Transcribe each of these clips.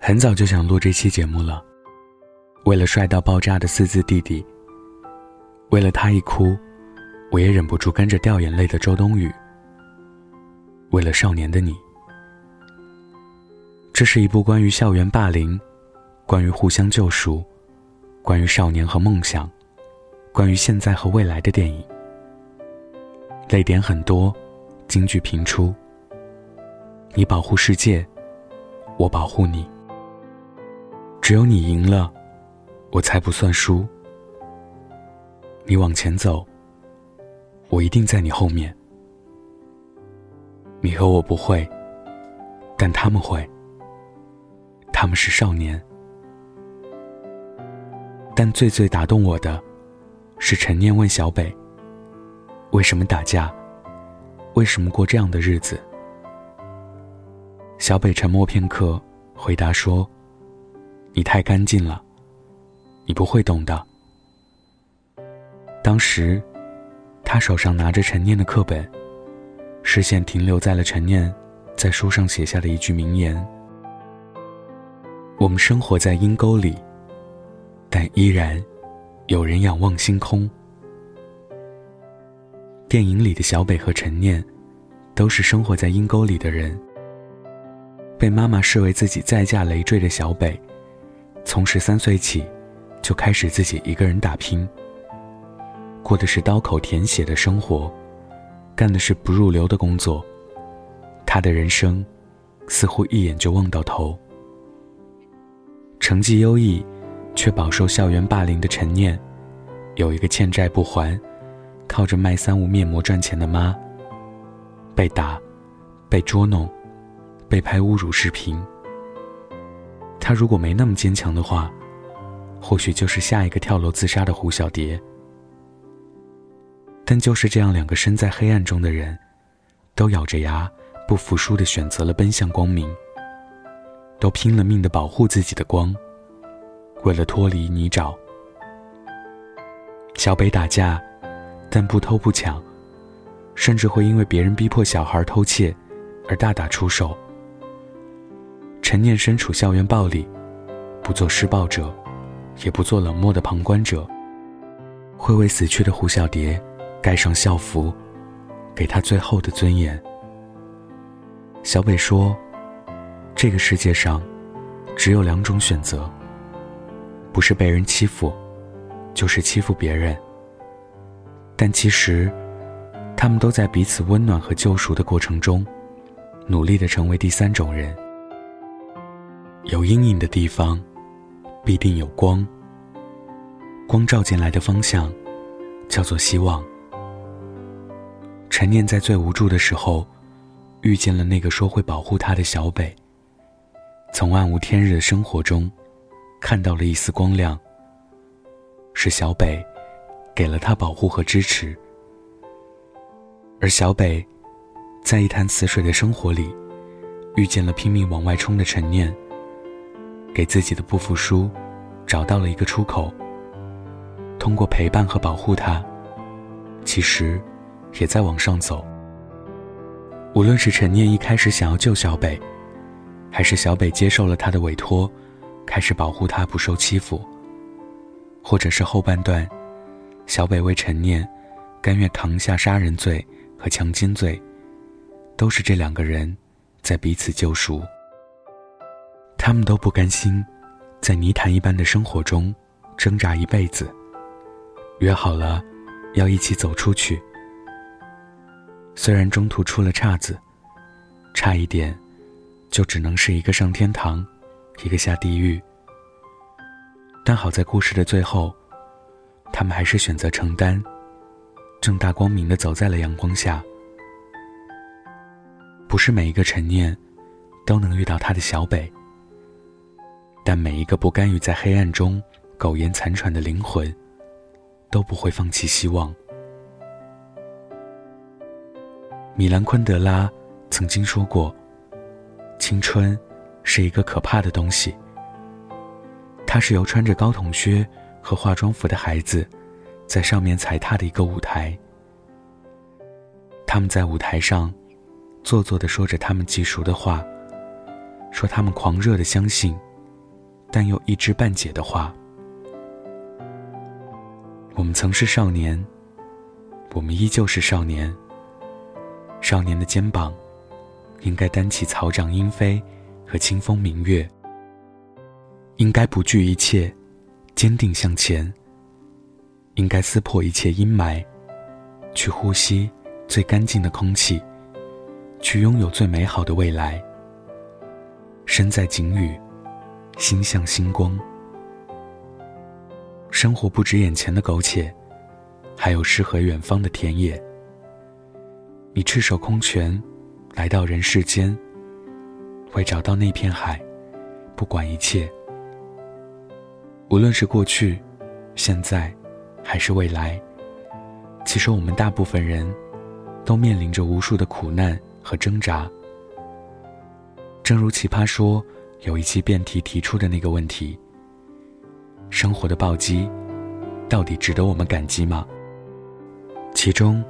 很早就想录这期节目了，为了帅到爆炸的四字弟弟，为了他一哭，我也忍不住跟着掉眼泪的周冬雨，为了少年的你。这是一部关于校园霸凌、关于互相救赎、关于少年和梦想、关于现在和未来的电影，泪点很多，金句频出。你保护世界，我保护你。只有你赢了，我才不算输。你往前走，我一定在你后面。你和我不会，但他们会。他们是少年，但最最打动我的，是陈念问小北：为什么打架？为什么过这样的日子？小北沉默片刻，回答说。你太干净了，你不会懂的。当时，他手上拿着陈念的课本，视线停留在了陈念在书上写下的一句名言：“我们生活在阴沟里，但依然有人仰望星空。”电影里的小北和陈念，都是生活在阴沟里的人。被妈妈视为自己再嫁累赘的小北。从十三岁起，就开始自己一个人打拼，过的是刀口舔血的生活，干的是不入流的工作。他的人生，似乎一眼就望到头。成绩优异，却饱受校园霸凌的陈念，有一个欠债不还，靠着卖三无面膜赚钱的妈。被打，被捉弄，被拍侮辱视频。他如果没那么坚强的话，或许就是下一个跳楼自杀的胡小蝶。但就是这样两个身在黑暗中的人，都咬着牙不服输的选择了奔向光明，都拼了命的保护自己的光，为了脱离泥沼。小北打架，但不偷不抢，甚至会因为别人逼迫小孩偷窃，而大打出手。陈念身处校园暴力，不做施暴者，也不做冷漠的旁观者，会为死去的胡小蝶盖上校服，给她最后的尊严。小北说：“这个世界上，只有两种选择，不是被人欺负，就是欺负别人。但其实，他们都在彼此温暖和救赎的过程中，努力的成为第三种人。”有阴影的地方，必定有光。光照进来的方向，叫做希望。陈念在最无助的时候，遇见了那个说会保护他的小北。从暗无天日的生活中，看到了一丝光亮。是小北，给了他保护和支持。而小北，在一潭死水的生活里，遇见了拼命往外冲的陈念。给自己的不服输找到了一个出口。通过陪伴和保护他，其实也在往上走。无论是陈念一开始想要救小北，还是小北接受了他的委托，开始保护他不受欺负，或者是后半段，小北为陈念甘愿扛下杀人罪和强奸罪，都是这两个人在彼此救赎。他们都不甘心，在泥潭一般的生活中挣扎一辈子。约好了，要一起走出去。虽然中途出了岔子，差一点，就只能是一个上天堂，一个下地狱。但好在故事的最后，他们还是选择承担，正大光明的走在了阳光下。不是每一个陈念，都能遇到他的小北。但每一个不甘于在黑暗中苟延残喘的灵魂，都不会放弃希望。米兰昆德拉曾经说过：“青春是一个可怕的东西。它是由穿着高筒靴和化妆服的孩子，在上面踩踏的一个舞台。他们在舞台上，做作的说着他们记熟的话，说他们狂热的相信。”但又一知半解的话。我们曾是少年，我们依旧是少年。少年的肩膀，应该担起草长莺飞和清风明月，应该不惧一切，坚定向前。应该撕破一切阴霾，去呼吸最干净的空气，去拥有最美好的未来。身在景宇，心向星光。生活不止眼前的苟且，还有诗和远方的田野。你赤手空拳来到人世间，为找到那片海，不管一切。无论是过去、现在。还是未来，其实我们大部分人都面临着无数的苦难和挣扎。正如奇葩说有一期辩题提出的那个问题：生活的暴击到底值得我们感激吗？其中，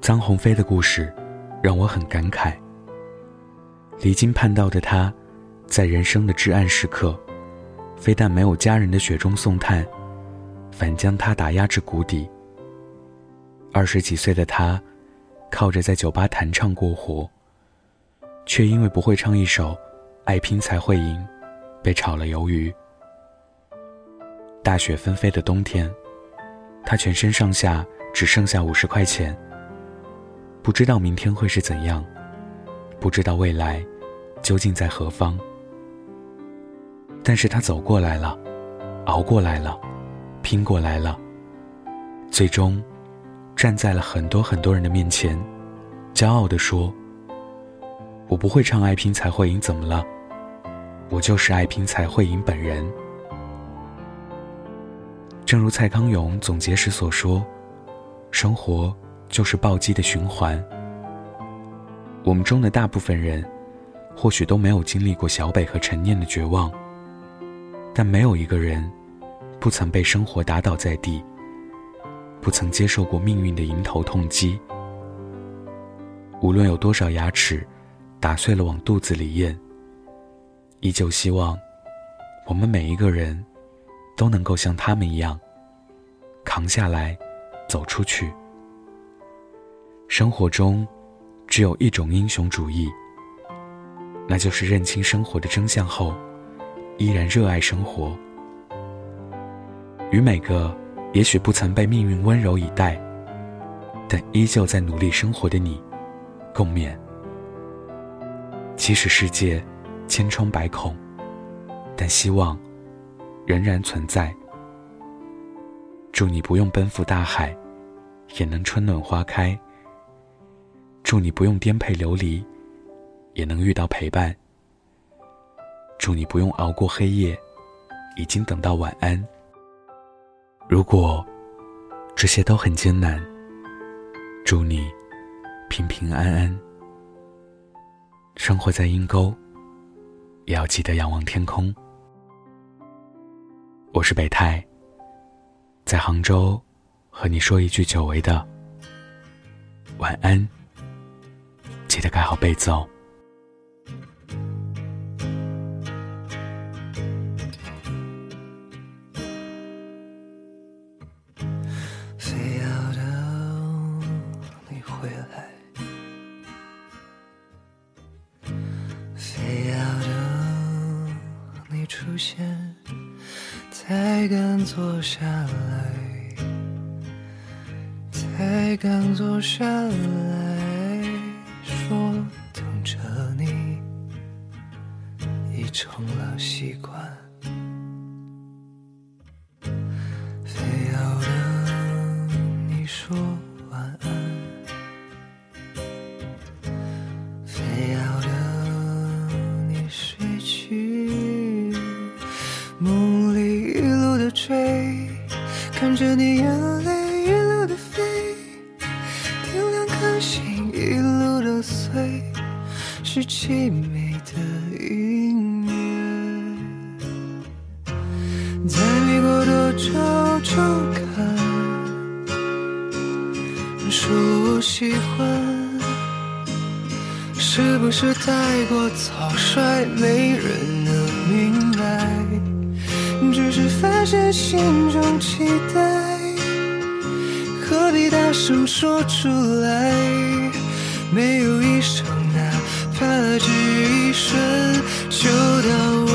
臧鸿飞的故事让我很感慨。离经叛道的他，在人生的至暗时刻，非但没有家人的雪中送炭。反将他打压至谷底。二十几岁的他，靠着在酒吧弹唱过活，却因为不会唱一首《爱拼才会赢》，被炒了鱿鱼。大雪纷飞的冬天，他全身上下只剩下五十块钱，不知道明天会是怎样，不知道未来究竟在何方。但是他走过来了，熬过来了。拼过来了，最终站在了很多很多人的面前，骄傲地说：“我不会唱《爱拼才会赢》，怎么了？我就是爱拼才会赢本人。”正如蔡康永总结时所说：“生活就是暴击的循环。”我们中的大部分人，或许都没有经历过小北和陈念的绝望，但没有一个人。不曾被生活打倒在地，不曾接受过命运的迎头痛击。无论有多少牙齿打碎了往肚子里咽，依旧希望我们每一个人都能够像他们一样扛下来，走出去。生活中只有一种英雄主义，那就是认清生活的真相后，依然热爱生活。与每个也许不曾被命运温柔以待，但依旧在努力生活的你，共勉。即使世界千疮百孔，但希望仍然存在。祝你不用奔赴大海，也能春暖花开。祝你不用颠沛流离，也能遇到陪伴。祝你不用熬过黑夜，已经等到晚安。如果这些都很艰难，祝你平平安安。生活在阴沟，也要记得仰望天空。我是北太，在杭州和你说一句久违的晚安，记得盖好被子哦。出现，才敢坐下来，才敢坐下来说等着你，已成了习惯。是凄美的音乐，在没过多久就看说我喜欢，是不是太过草率，没人能明白，只是发现心中期待，何必大声说出来，没有一首。只一瞬，就到我。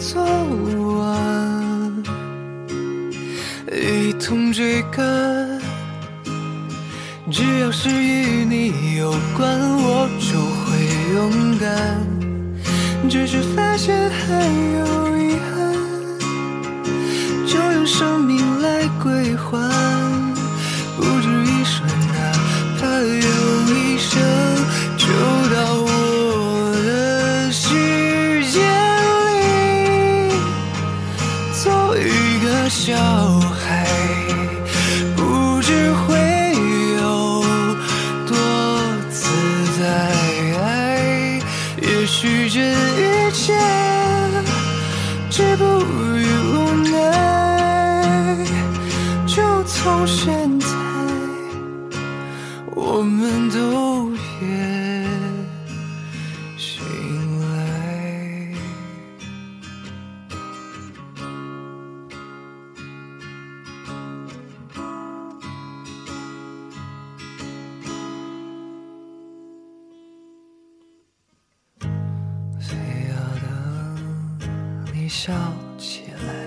昨晚一同追赶，只要是与你有关，我就会勇敢，只是发现还有。笑起来。